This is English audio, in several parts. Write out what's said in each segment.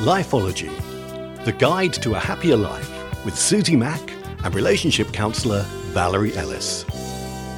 Lifeology, the guide to a happier life with Susie Mack and relationship counsellor Valerie Ellis.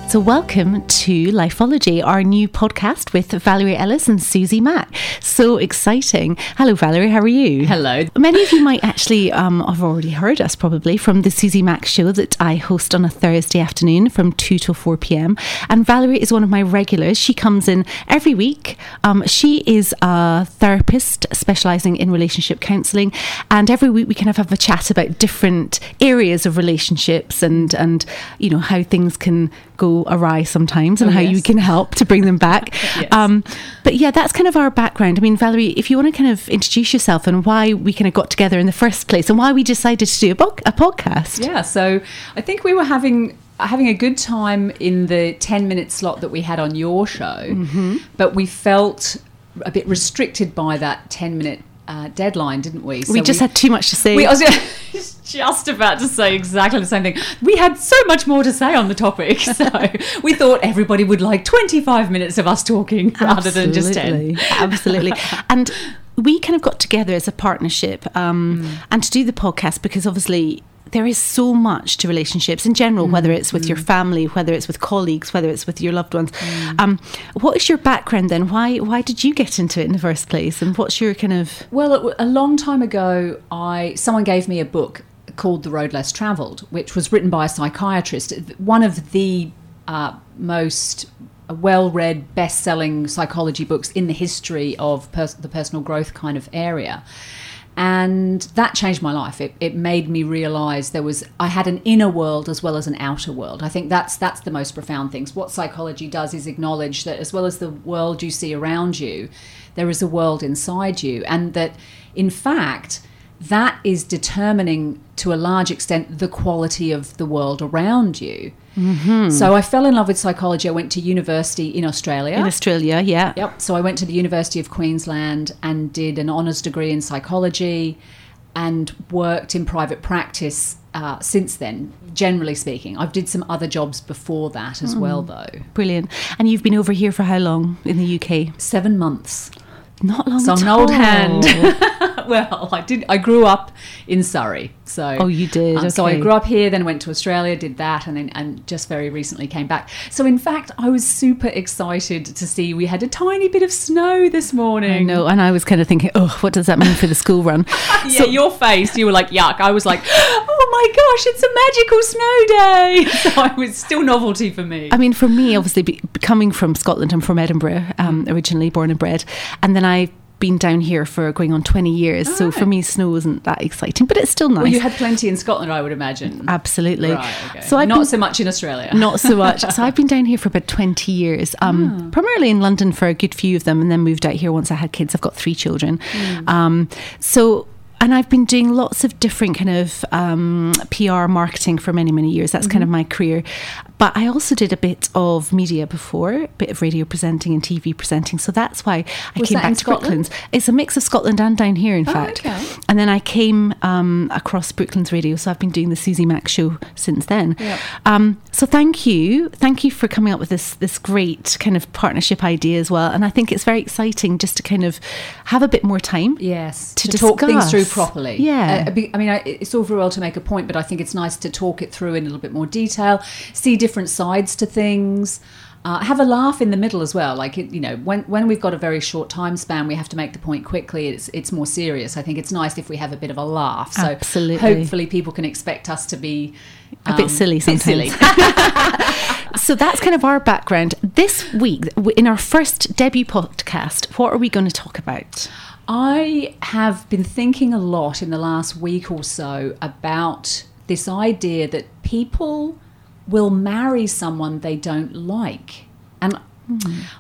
So, welcome to Lifeology, our new podcast with Valerie Ellis and Susie Mack. So exciting. Hello, Valerie, how are you? Hello. Many of you might actually um, have already heard us probably from the Susie Mack show that I host on a Thursday afternoon from 2 till 4 pm. And Valerie is one of my regulars. She comes in every week. Um, she is a therapist specialising in relationship counselling. And every week we kind of have a chat about different areas of relationships and, and you know, how things can go awry sometimes and Oh, how yes. you can help to bring them back. Yes. um, but yeah, that's kind of our background. I mean, Valerie, if you want to kind of introduce yourself and why we kind of got together in the first place and why we decided to do a, bo- a podcast. Yeah, so I think we were having having a good time in the 10 minute slot that we had on your show, Mm-hmm. but we felt a bit restricted by that 10 minute uh, deadline, didn't we? So we just had too much to say. We, I was just about to say exactly the same thing. We had so much more to say on the topic, so we thought everybody would like 25 minutes of us talking rather than just 10. Absolutely. Absolutely. And we kind of got together as a partnership um, Mm. and to do the podcast because obviously there is so much to relationships in general, Mm. whether it's with your family, whether it's with colleagues, whether it's with your loved ones. Mm. Um, what is your background then? Why why did you get into it in the first place? And what's your kind of Well, a long time ago, I someone gave me a book called The Road Less Travelled, which was written by a psychiatrist. One of the uh, most well-read, best-selling psychology books in the history of pers- the personal growth kind of area. And that changed my life. It, it made me realize there was I had an inner world as well as an outer world. I think that's that's the most profound things. What psychology does is acknowledge that as well as the world you see around you, there is a world inside you, and that in fact that is determining to a large extent the quality of the world around you. So I fell in love with psychology. I went to university in Australia. in Australia? Yeah. Yep. So I went to the University of Queensland and did an honours degree in psychology and worked in private practice uh, since then, generally speaking. I've did some other jobs before that as well, though. Brilliant. And you've been over here for how long in the UK? Seven months. Not long So I'm an old hand. well, I did. I grew up in Surrey, so Oh, you did, Um, So I grew up here, then went to Australia, did that, and then and just very recently came back. So in fact, I was super excited to see we had a tiny bit of snow this morning. I know, and I was kind of thinking, oh, what does that mean for the school run? Yeah, your face, you were like, yuck. I was like, oh my gosh, it's a magical snow day. So it was still novelty for me. I mean, for me, obviously, be, coming from Scotland, I'm from Edinburgh, um, originally born and bred, and then I've been down here for going on 20 years. So for me, snow isn't that exciting, but it's still nice. well, you had plenty in Scotland, I would imagine. Absolutely. Right, okay. So I've Not been, so much in Australia. not so much. So I've been down here for about 20 years, um, Ah. primarily in London for a good few of them, and then moved out here once I had kids. I've got three children. Hmm. Um, so, and I've been doing lots of different kind of um, PR marketing for many, many years. That's Mm-hmm. kind of my career. But I also did a bit of media before, a bit of radio presenting and TV presenting. So that's why I Was came back to Scotland? Oh, Brooklands. It's a mix of Scotland and down here, in fact. okay. And then I came um, across Brooklands Radio, so I've been doing the Susie Mack show since then. Yep. Um, so thank you, thank you for coming up with this this great kind of partnership idea as well. And I think it's very exciting just to kind of have a bit more time. Yes, to to, talk things through. Properly. Yeah. Uh, I mean, it's all very well to make a point, but I think it's nice to talk it through in a little bit more detail, see different sides to things. Uh, have a laugh in the middle as well. Like you know, when when we've got a very short time span, we have to make the point quickly. It's it's more serious. I think it's nice if we have a bit of a laugh. So Absolutely. hopefully, people can expect us to be A bit um, silly bit sometimes. silly. So that's kind of our background. This week, in our first debut podcast, what are we going to talk about? I have been thinking a lot in the last week or so about this idea that people will marry someone they don't like. And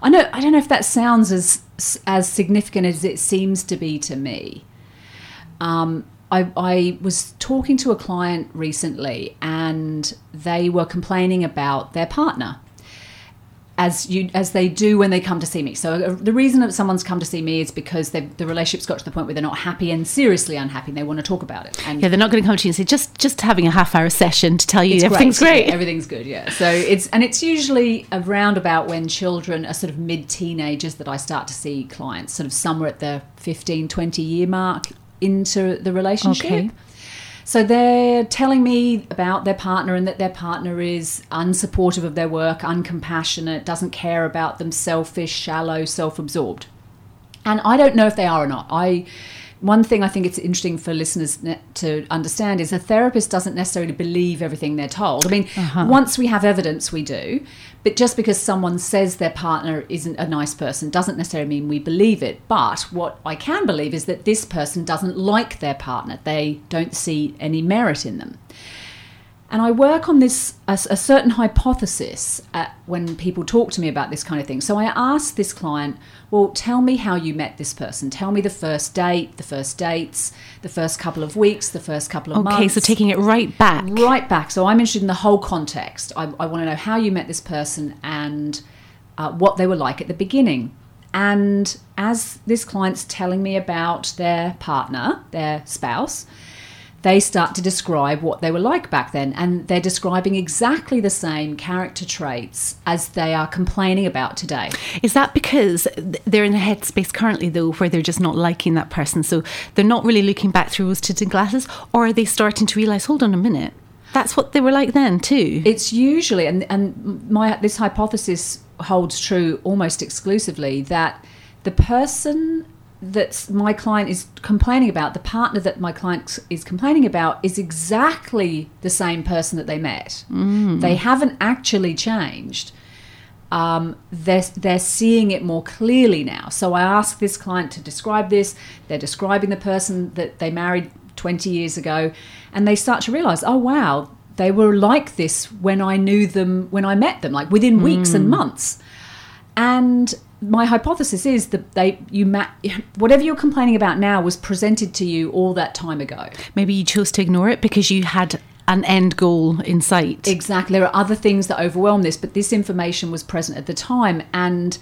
I know I don't know if that sounds as as significant as it seems to be to me. Um, I, I was talking to a client recently and they were complaining about their partner as you as they do when they come to see me. So uh, the reason that someone's come to see me is because the relationship's got to the point where they're not happy and seriously unhappy, and they want to talk about it. And Yeah, they're not going to come to you and say just just having a half hour session to tell you everything's great. Yeah, everything's good. Yeah. So it's and it's usually around about when children are sort of mid teenagers that I start to see clients, sort of somewhere at the 15, 20 year mark. into the relationship. Okay. So they're telling me about their partner and that their partner is unsupportive of their work, uncompassionate, doesn't care about them, selfish, shallow, self-absorbed. And I don't know if they are or not. I one thing I think it's interesting for listeners ne- to understand is a therapist doesn't necessarily believe everything they're told. I mean, uh-huh. once we have evidence, we do. But just because someone says their partner isn't a nice person doesn't necessarily mean we believe it. But what I can believe is that this person doesn't like their partner. They don't see any merit in them. And I work on this a, a certain hypothesis at, when people talk to me about this kind of thing. So I asked this client, "Well, tell me how you met this person. Tell me the first date, the first dates, the first couple of weeks, the first couple of months." Okay, so taking it right back. right back. So I'm interested in the whole context. I, I want to know how you met this person and uh, what they were like at the beginning. And as this client's telling me about their partner, their spouse, they start to describe what they were like back then. And they're describing exactly the same character traits as they are complaining about today. Is that because they're in a headspace currently, though, where they're just not liking that person? So they're not really looking back through rose tinted glasses, or are they starting to realise, hold on a minute, that's what they were like then, too? It's usually, and, and my this hypothesis holds true almost exclusively that the person that my client is complaining about, the partner that my client is complaining about, is exactly the same person that they met. They haven't actually changed. Um, they're, they're seeing it more clearly now. So I asked this client to describe this. They're describing the person that they married 20 years ago, and they start to realize, oh, wow, they were like this when I knew them, when I met them, like within weeks and months. And my hypothesis is that they you ma- whatever you're complaining about now was presented to you all that time ago. Maybe you chose to ignore it because you had an end goal in sight. Exactly. There are other things that overwhelm this, but this information was present at the time and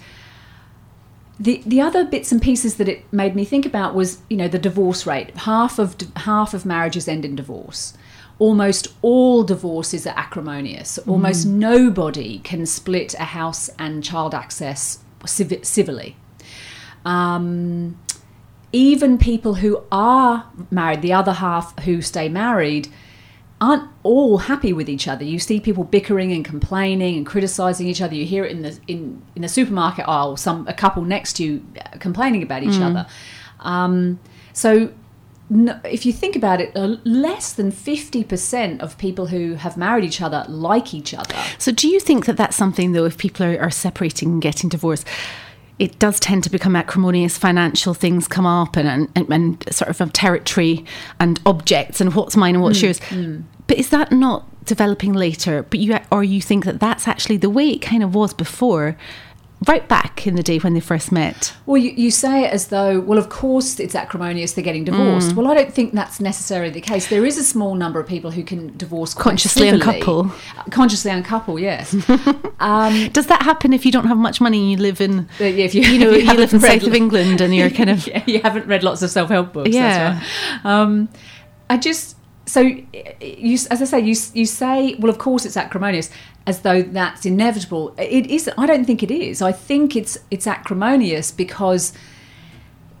the the other bits and pieces that it made me think about was, you know, the divorce rate. Half of half of marriages end in divorce. Almost all divorces are acrimonious. Almost mm. nobody can split a house and child access civ- civilly. Um, even people who are married, the other half who stay married, aren't all happy with each other. You see people bickering and complaining and criticizing each other. You hear it in the in, in the supermarket aisle. Some a couple next to you uh, complaining about each other. Um, so. If you think about it, less than 50% of people who have married each other like each other. So, do you think that that's something, though, if people are, are separating and getting divorced, it does tend to become acrimonious. Financial things come up, and and, and sort of territory and objects, and what's mine and what's hmm, yours. Hmm. But is that not developing later? But you or you think that that's actually the way it kind of was before, right back in the day when they first met. Well, you, you say it as though, well, of course it's acrimonious, they're getting divorced. Well, I don't think that's necessarily the case. There is a small number of people who can divorce Consciously uncouple. Uh, Consciously uncouple, yes. um, Does that happen if you don't have much money and you live in, but if you, you know, you, haven't live in south of England and you're kind of yeah, you haven't read lots of self-help books. Yeah. That's right. Um, I just so you as I say you you say well of course it's acrimonious as though that's inevitable. It is. I don't think it is. I think it's it's acrimonious because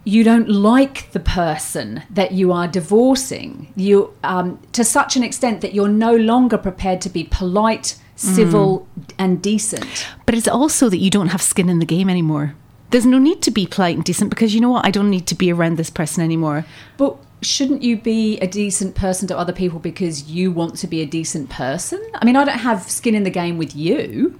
you don't like the person that you are divorcing you um, to such an extent that you're no longer prepared to be polite civil and decent But it's also that you don't have skin in the game anymore. There's no need to be polite and decent because you know what? I don't need to be around this person anymore. But shouldn't you be a decent person to other people because you want to be a decent person? I mean, I don't have skin in the game with you,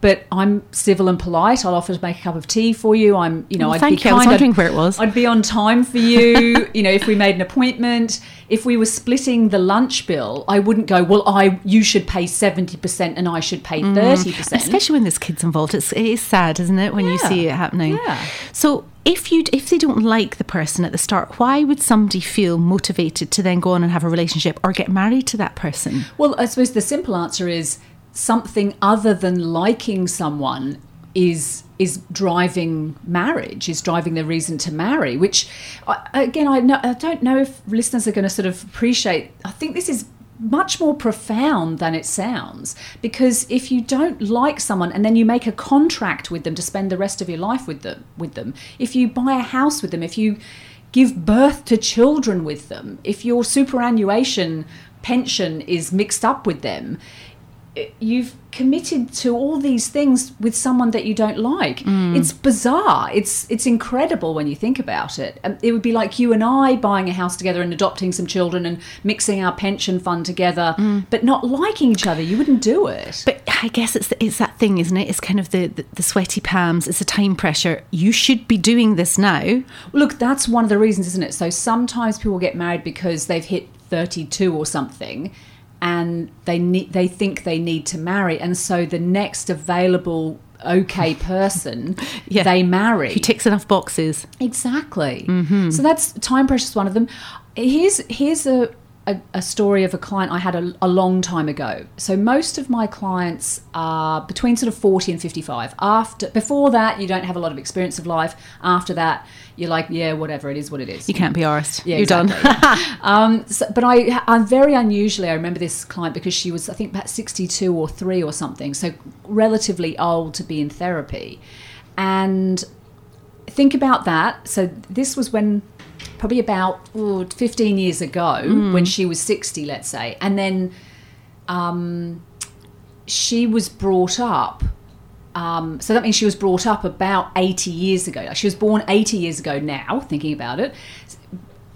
but I'm civil and polite. I'll offer to make a cup of tea for you. I'm, you know, Well, I'd thank be you. I was wondering I'd- where it was. I'd be on time for you. you know, if we made an appointment, if we were splitting the lunch bill, I wouldn't go. Well, I you should pay seventy percent and I should pay mm. thirty percent. Especially when there's kids involved. It's, it is sad, isn't it, when you see it happening? Yeah. So if you if they don't like the person at the start, why would somebody feel motivated to then go on and have a relationship or get married to that person? Well, I suppose the simple answer is something other than liking someone is is driving marriage is driving the reason to marry which again I, know, I don't know if listeners are going to sort of appreciate i think this is much more profound than it sounds. Because if you don't like someone and then you make a contract with them to spend the rest of your life with them with them if you buy a house with them if you give birth to children with them, if your superannuation pension is mixed up with them, you've committed to all these things with someone that you don't like. It's bizarre. It's it's incredible when you think about it. Um, It would be like you and I buying a house together and adopting some children and mixing our pension fund together, but not liking each other. You wouldn't do it. But I guess it's it's that thing, isn't it? It's kind of the, the, the sweaty palms. It's the time pressure. You should be doing this now. Look, that's one of the reasons, isn't it? So sometimes people get married because they've hit 32 or something and they need they think they need to marry and so the next available okay person Yeah. they marry. Who ticks enough boxes? Exactly. Mm-hmm. So that's time pressure is one of them. Here's here's a, a, a story of a client I had a, a long time ago. So most of my clients are between sort of forty and fifty five. After before that, you don't have a lot of experience of life. After that, you're like, yeah, whatever it is, what it is. You can't be arsed. Yeah, You're done. um, so, but I, I'm very unusually. I remember this client because she was, I think, about 62 or three or something, so relatively old to be in therapy. And think about that. So this was when, probably about ooh, 15 years ago, when she was 60, let's say, and then um, she was brought up. Um, so that means she was brought up about 80 years ago. Like she was born 80 years ago now, thinking about it.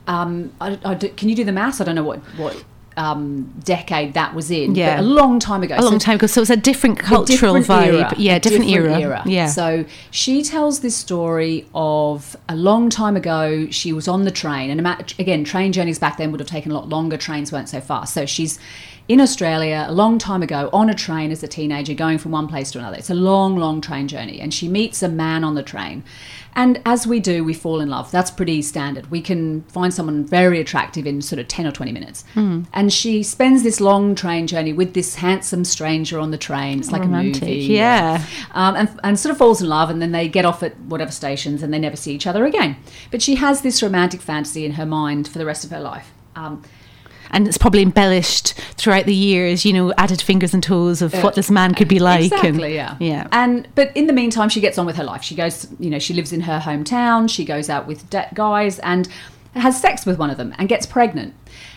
Um, I, I do- can you do the maths? I don't know what, what um, decade that was in. Yeah. A long time ago. a long time ago. So it's a different a cultural different vibe. era, yeah, a different, era. era. Yeah. So she tells this story of a long time ago. She was on the train, and again, train journeys back then would have taken a lot longer. Trains weren't so fast. So she's in Australia a long time ago on a train as a teenager, going from one place to another. It's a long, long train journey, and she meets a man on the train. And as we do, we fall in love. That's pretty standard. We can find someone very attractive in sort of 10 or 20 minutes. Hmm. And she spends this long train journey with this handsome stranger on the train. It's like Romantic, a movie. yeah. Um, and, and sort of falls in love, and then they get off at whatever stations and they never see each other again. But she has this romantic fantasy in her mind for the rest of her life. Um, and it's probably embellished throughout the years, you know, added fingers and toes of what this man could be like. and- Exactly, yeah. Yeah. And but in the meantime, she gets on with her life. She goes, you know, she lives in her hometown. She goes out with guys and has sex with one of them and gets pregnant.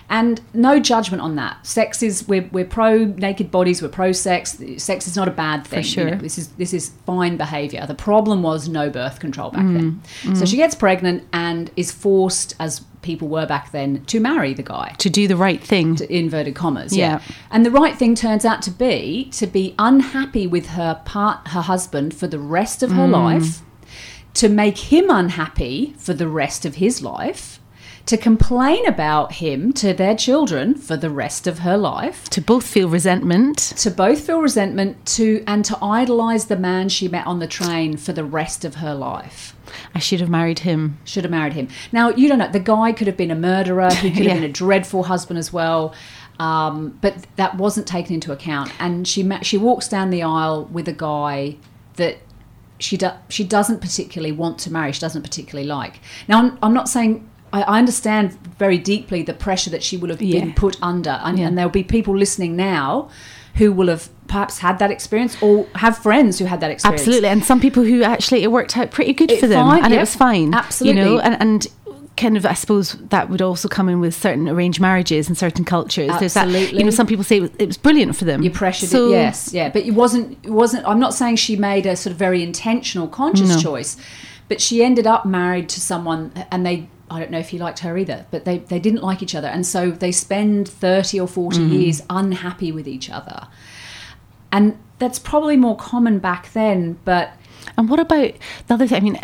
And no judgment on that. Sex is we're, we're pro naked bodies. We're pro sex. Sex is not a bad thing. you sure. know, this is this is fine behaviour. The problem was no birth control back Mm, then. So she gets pregnant and is forced, as people were back then, to marry the guy to do the right thing. to, inverted commas Yeah. yeah. and the right thing turns out to be to be unhappy with her part her husband for the rest of her life to make him unhappy for the rest of his life to complain about him to their children for the rest of her life to both feel resentment. to both feel resentment to and to idolize the man she met on the train for the rest of her life I should have married him. should have married him. Now you don't know. The guy could have been a murderer. He could Yeah. have been a dreadful husband as well. Um, but that wasn't taken into account. And she ma- she walks down the aisle with a guy that she do- she doesn't particularly want to marry. She doesn't particularly like. Now I'm, I'm not saying. I I understand very deeply the pressure that she will have Yeah. been put under, and, Yeah. and there'll be people listening now who will have perhaps had that experience or have friends who had that experience. Absolutely. And some people who actually it worked out pretty good It for them fine, and it was fine. Absolutely. You know, and, and kind of I suppose that would also come in with certain arranged marriages and certain cultures. There's that you know, some people say it was, it was brilliant for them. You pressured So- it, yes, yeah, but it wasn't. It wasn't. I'm not saying she made a sort of very intentional, conscious No. choice, but she ended up married to someone, and they. I don't know if he liked her either, but they, they didn't like each other, and so they spend thirty or 40 Mm-hmm. years unhappy with each other, and that's probably more common back then. But And what about the other thing? I mean,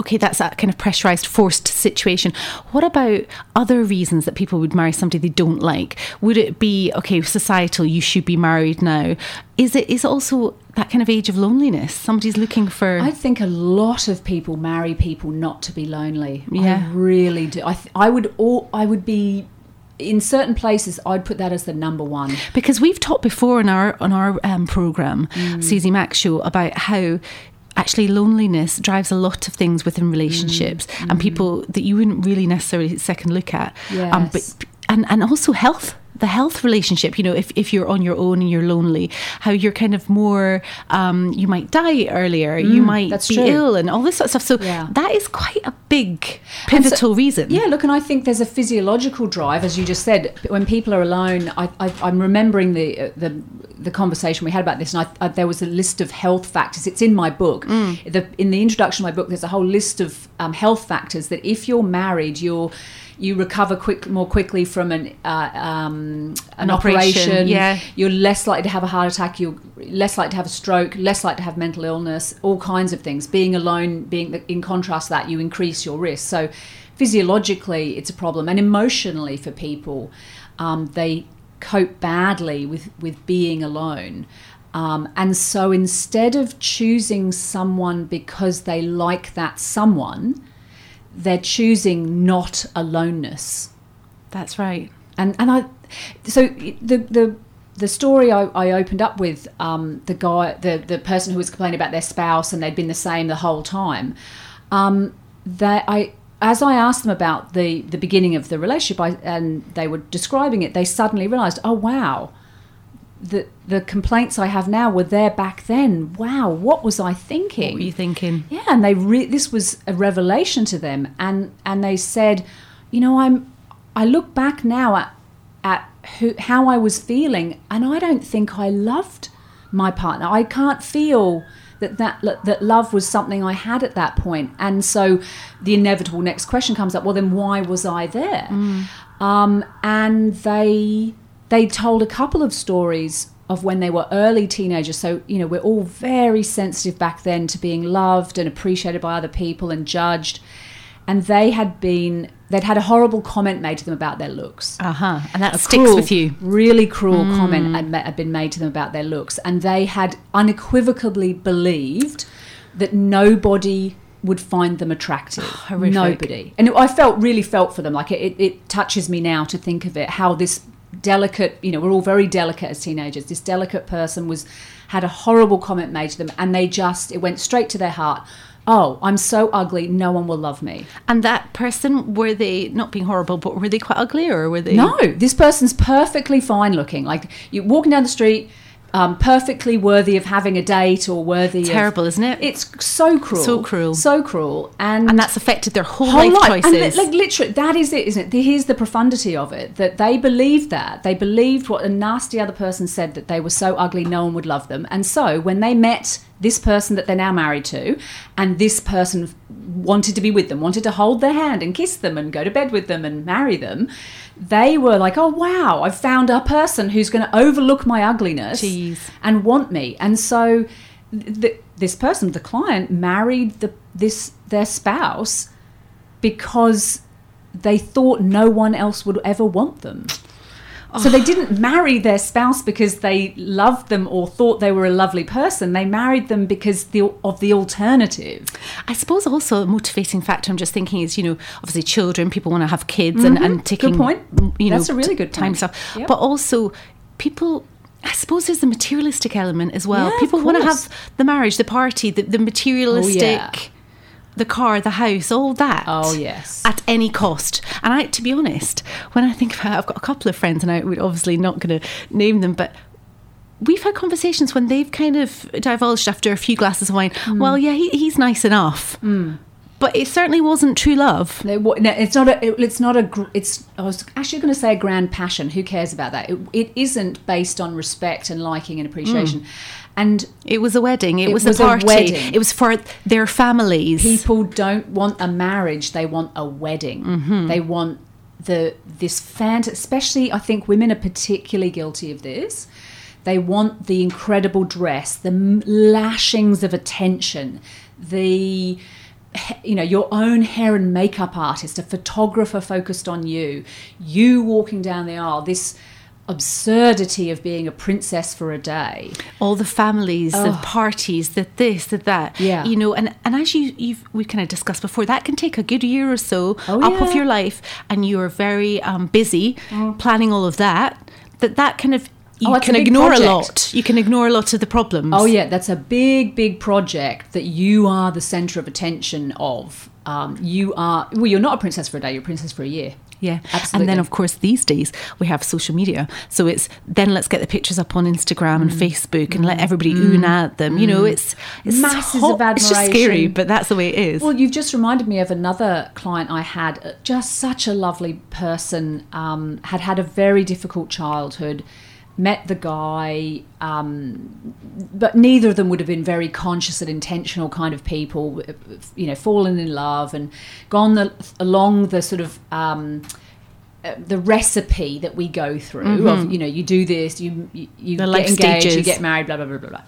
okay, that's that kind of pressurized, forced situation. What about other reasons that people would marry somebody they don't like? Would it be okay, societal? You should be married now. Is it is it also that kind of age of loneliness? Somebody's looking for. I think a lot of people marry people not to be lonely. Yeah. I really do. I th- I would all I would be in certain places. I'd put that as the number one. because we've talked before on our on our um, program, Mm. Susie Mack show, about how actually loneliness drives a lot of things within relationships and people that you wouldn't really necessarily second look at. Um, but Mm. And and also health the health relationship. You know, if, if you're on your own and you're lonely, how you're kind of more, um, you might die earlier, you might Mm, be true. ill, and all this sort of stuff. So Yeah. that is quite a big And so- pivotal reason. Yeah, look, and I think there's a physiological drive, as you just said. When people are alone, I, I, I'm remembering the, uh, the the conversation we had about this, and I, I, there was a list of health factors. It's in my book. The, in the introduction of my book, there's a whole list of um, health factors that if you're married, you're you recover quick more quickly from an uh, um, an, An operation, operation. yeah. You're less likely to have a heart attack. You're less likely to have a stroke. Less likely to have mental illness. All kinds of things. Being alone, being in contrast to that, you increase your risk. So physiologically, it's a problem, and emotionally for people, um, they cope badly with with being alone. Um, and so instead of choosing someone because they like that someone, they're choosing not aloneness That's right. and and I so the the the story I, I opened up with um, the guy the the person who was complaining about their spouse and they'd been the same the whole time um, that I as I asked them about the the beginning of the relationship I, and they were describing it they suddenly realized oh wow the the complaints I have now were there back then wow what was I thinking What were you thinking? yeah, and they re- this was a revelation to them, and and they said, you know, I'm I look back now at at who, how I was feeling, and I don't think I loved my partner. I can't feel that that that love was something I had at that point, and so the inevitable next question comes up. Well, then why was I there? Um, and they they told a couple of stories of when they were early teenagers. So you know we're all very sensitive back then to being loved and appreciated by other people and judged. And they had been they'd had a horrible comment made to them about their looks. Uh huh. And that A sticks cruel, with you. Really cruel comment had, had been made to them about their looks, and they had unequivocally believed that nobody would find them attractive. Horrific. Nobody. And I felt really felt for them. Like it, it, it touches me now to think of it. How this delicate, you know, we're all very delicate as teenagers. This delicate person was had a horrible comment made to them, and they just it went straight to their heart. Oh, I'm so ugly. No one will love me. And that person, were they not being horrible, but were they quite ugly or were they? No, this person's perfectly fine looking. Like you walking down the street, um, perfectly worthy of having a date or worthy. of- Terrible, isn't it? It's so cruel, So cruel. so cruel, and And that's affected their whole, whole life, life. And choices. like literally, that is it, isn't it? Here's the profundity of it: that they believed that they believed what a nasty other person said that they were so ugly, no one would love them, and so when they met this person that they're now married to, and this person wanted to be with them, wanted to hold their hand and kiss them and go to bed with them and marry them, they were like, "Oh wow, I've found a person who's going to overlook my ugliness Jeez. and want me." And so, th- this person, the client, married the this their spouse because they thought no one else would ever want them. So they didn't marry their spouse because they loved them or thought they were a lovely person. They married them because the, of the alternative. I suppose also a motivating factor I'm just thinking is, you know, obviously children, people want to have kids and, and taking Mm-hmm. point. you know That's a really good time point. stuff. Yep. But also people I suppose there's the materialistic element as well. Yeah, people want to have the marriage, the party, the, the materialistic the car, the house, all that. Oh, yes. At any cost. And I to be honest, when I think about it, I've got a couple of friends and I would obviously not gonna name them, but we've had conversations when they've kind of divulged after a few glasses of wine. Mm. Well, yeah, he, he's nice enough, but it certainly wasn't true love. No, it's not a. it- it's not a. It's. I was actually going to say a grand passion. Who cares about that? It, it isn't based on respect and liking and appreciation. And It was a wedding. It, It was, was a a party. wedding. It was for their families. people don't want a marriage; they want a wedding. Mm-hmm. They want the this fant. Especially, I think women are particularly guilty of this. They want the incredible dress, the lashings of attention, the you know your own hair and makeup artist, a photographer focused on you, you walking down the aisle. This absurdity of being a princess for a day. all the families, the parties, the this, the that. Yeah. You know, and, and as you you've we kind of discussed before, that can take a good year or so Oh, up of your life, and you are very um, busy planning all of that. That that kind of you Oh, a can big ignore a lot. You can ignore a lot of the problems. Oh yeah, that's a big, big project that you are the center of attention of. um, you are well, you're not a princess for a day, you're a princess for a year. Yeah, Absolutely. And then, of course, these days we have social media. So it's then let's get the pictures up on Instagram Mm. and Facebook and let everybody ooh and ah at them. You know, it's, it's Masses hot- of It's just scary, but that's the way it is. Well, you've just reminded me of another client I had. uh, Just such a lovely person. Um, had had a very difficult childhood. Met the guy, um, but neither of them would have been very conscious and intentional kind of people. You know, fallen in love and gone the, along the sort of. Um, uh, the recipe that we go through of you know you do this you you, you get engaged you get married blah blah blah blah blah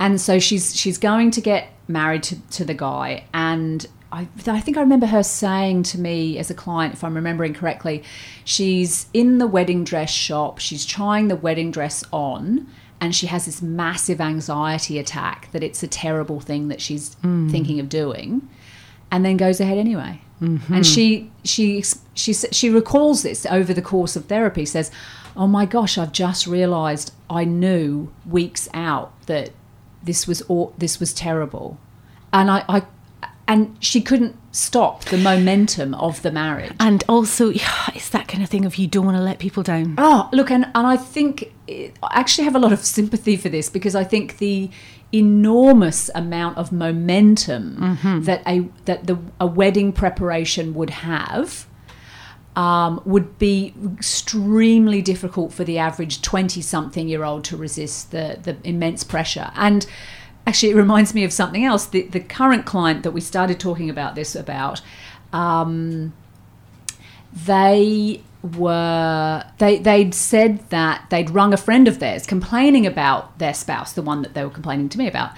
and so she's she's going to get married to, to the guy and I, I think I remember her saying to me as a client, if I'm remembering correctly, she's in the wedding dress shop, she's trying the wedding dress on, and she has this massive anxiety attack that it's a terrible thing that she's mm. thinking of doing, and then goes ahead anyway. Mm-hmm. And she she she she recalls this over the course of therapy. Says, "Oh my gosh, I've just realised I knew weeks out that this was all, this was terrible," and I, I and she couldn't stop the momentum of the marriage. and also, it's that kind of thing of you don't want to let people down. Oh, look, and, and I think it, I actually have a lot of sympathy for this because I think the enormous amount of momentum mm-hmm. that a that the a wedding preparation would have um, would be extremely difficult for the average 20 something year old to resist the, the immense pressure. And actually, it reminds me of something else. The, the current client that we started talking about this about, um, they were they they'd said that they'd rung a friend of theirs complaining about their spouse the one that they were complaining to me about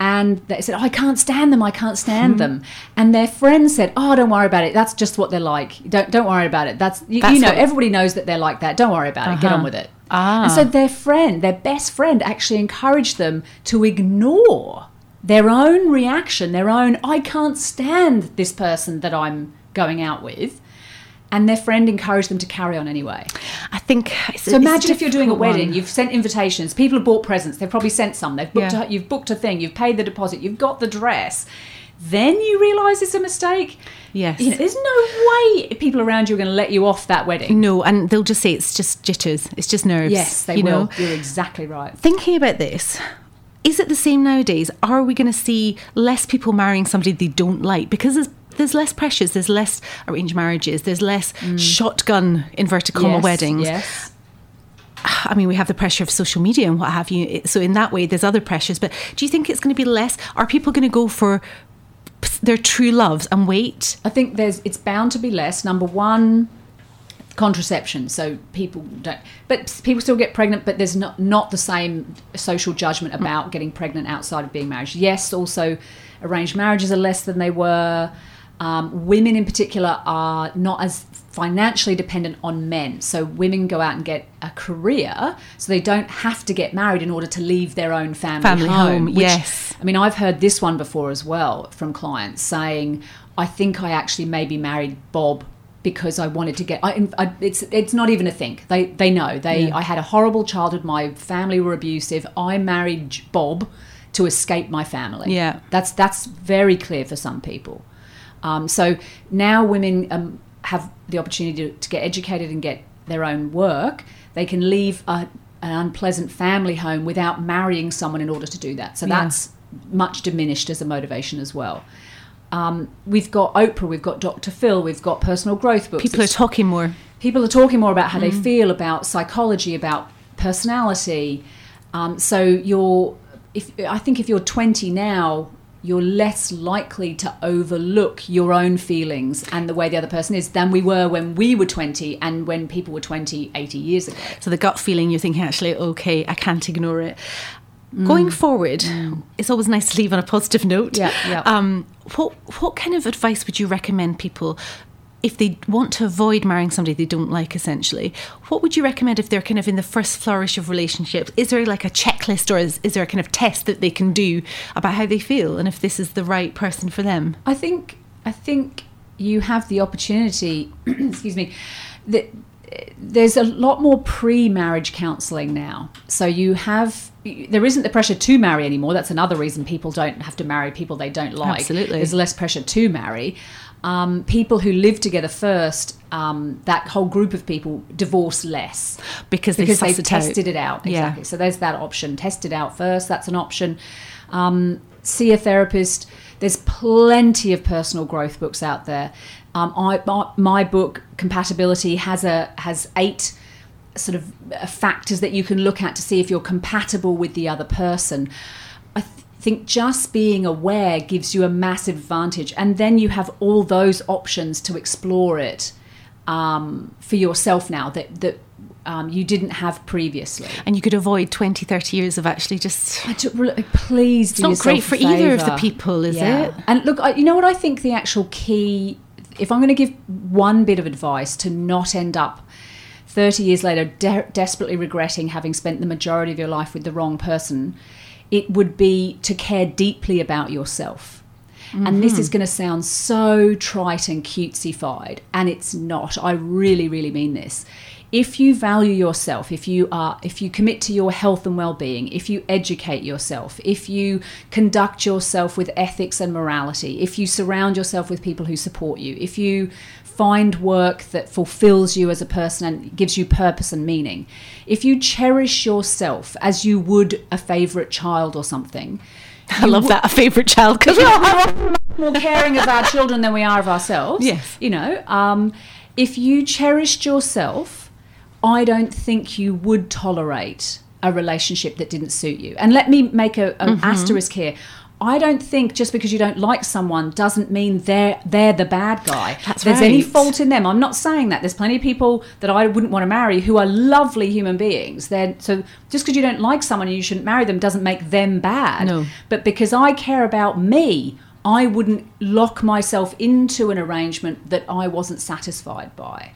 and they said oh, i can't stand them i can't stand them. And their friend said oh don't worry about it. That's just what they're like. Don't don't worry about it. That's you, That's you know everybody knows that they're like that. Don't worry about it. Get on with it. Ah. and so their friend their best friend actually encouraged them to ignore their own reaction their own i can't stand this person that i'm going out with and their friend encouraged them to carry on anyway. I think. It's, So imagine if you're doing a wedding, One. you've sent invitations, people have bought presents, they've probably sent some, they've booked Yeah. a, you've booked a thing, you've paid the deposit, you've got the dress. Then you realise it's a mistake. Yes. You know, there's no way people around you are going to let you off that wedding. No, and they'll just say it's just jitters. It's just nerves. Yes, they you will. Know? You're exactly right. Thinking about this, is it the same nowadays? Are we going to see less people marrying somebody they don't like because there's there's less pressures, there's less arranged marriages, there's less shotgun inverted comma Mm. Yes, weddings. Yes. I mean, we have the pressure of social media and what have you. So in that way, there's other pressures. But do you think it's going to be less? Are people going to go for their true loves and wait? I think there's it's bound to be less. Number one, contraception. So people don't, but people still get pregnant. But there's not not the same social judgment about getting pregnant outside of being married. Yes, also arranged marriages are less than they were. Um, women in particular are not as financially dependent on men. So women go out and get a career, so they don't have to get married in order to leave their own family, Family home, home. which- yes. I mean, I've heard this one before as well from clients saying, "I think I actually maybe married Bob." Because I wanted to get, I, I, it's it's not even a think. They they know they. I had a horrible childhood. My family were abusive. I married Bob to escape my family. Yeah. that's that's very clear for some people. Um, so now women um, have the opportunity to, to get educated and get their own work. They can leave a, an unpleasant family home without marrying someone in order to do that. So Yeah. that's much diminished as a motivation as well. Um, we've got Oprah, we've got Dr. Phil, we've got personal growth books. People are talking more. people are talking more about how Mm. they feel about psychology about personality um, so you're if i think if you're 20 now you're less likely to overlook your own feelings and the way the other person is than we were when we were 20 and when people were 20 80 years ago So the gut feeling, you're thinking, actually, okay, I can't ignore it. Going forward, it's always nice to leave on a positive note. Mm. Yeah, yeah. Um, what what kind of advice would you recommend people if they want to avoid marrying somebody they don't like? Essentially, what would you recommend if they're kind of in the first flourish of relationships? Is there like a checklist, or is, is there a kind of test that they can do about how they feel and if this is the right person for them? I think I think you have the opportunity. excuse me. That there's a lot more pre-marriage counselling now. So you have there isn't the pressure to marry anymore. That's another reason people don't have to marry people they don't like. Absolutely. There's less pressure to marry. Um, people who live together first, um, that whole group of people divorce less Because they because suss they've tested it out. Yeah. Exactly. So there's that option. Test it out first. That's an option. Um, see a therapist. There's plenty of personal growth books out there. Um, I, my, my book compatibility has a has eight sort of uh, factors that you can look at to see if you're compatible with the other person. I th- think just being aware gives you a massive advantage, and then you have all those options to explore it um, for yourself now that that um, you didn't have previously. And you could avoid 20, 30 years of actually just. I really- please do not great for either of the people, is it? And look, I, you know what I think the actual key, if I'm going to give one bit of advice to not end up 30 years later de- desperately regretting having spent the majority of your life with the wrong person, it would be to care deeply about yourself. And this is mm-hmm. going to sound so trite and cutesy-fied, and it's not. I really, really mean this. If you value yourself, if you are, if you commit to your health and well-being, if you educate yourself, if you conduct yourself with ethics and morality, if you surround yourself with people who support you, if you find work that fulfills you as a person and gives you purpose and meaning, if you cherish yourself as you would a favorite child or something, I love that, a favourite child. Because we are more caring of our children than we are of ourselves. Yes. You know, um, if you cherished yourself, I don't think you would tolerate a relationship that didn't suit you. And let me make a, an Mm-hmm. asterisk here. I don't think just because you don't like someone doesn't mean they're they're the bad guy. That's There's any fault in them. I'm not saying that. There's plenty of people that I wouldn't want to marry who are lovely human beings. They're so just because you don't like someone and you shouldn't marry them doesn't make them bad. No. But because I care about me, I wouldn't lock myself into an arrangement that I wasn't satisfied by.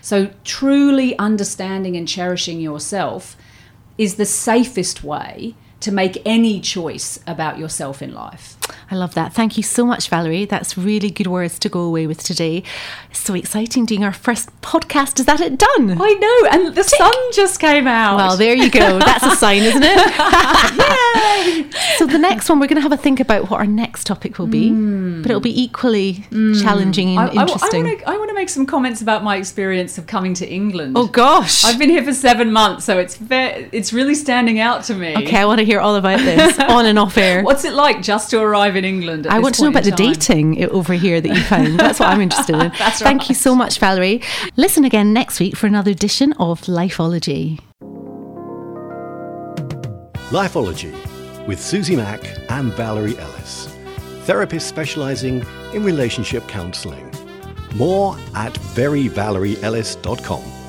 So, truly understanding and cherishing yourself is the safest way to make any choice about yourself in life. I love that. Thank you so much, Valerie. That's really good words to go away with today. So exciting doing our first podcast. Is that it done? I know, and the sun just came out. Well, there you go. That's a sign, isn't it? so the next one, we're going to have a think about what our next topic will be, mm. but it'll be equally mm. challenging and I, interesting. to I want to make some comments about my experience of coming to England. oh gosh. I've been here for seven months, so it's it's really standing out to me. okay, I want to hear all about this on and off air. What's it like just to arrive in England? At I this want to know about the time? dating over here that you found. That's what I'm interested in. That's Thank you so much, Valerie. Listen again next week for another edition of Lifeology. Lifeology with Susie Mack and Valerie Ellis, therapists specializing in relationship counseling. More at veryvalerieellis.com.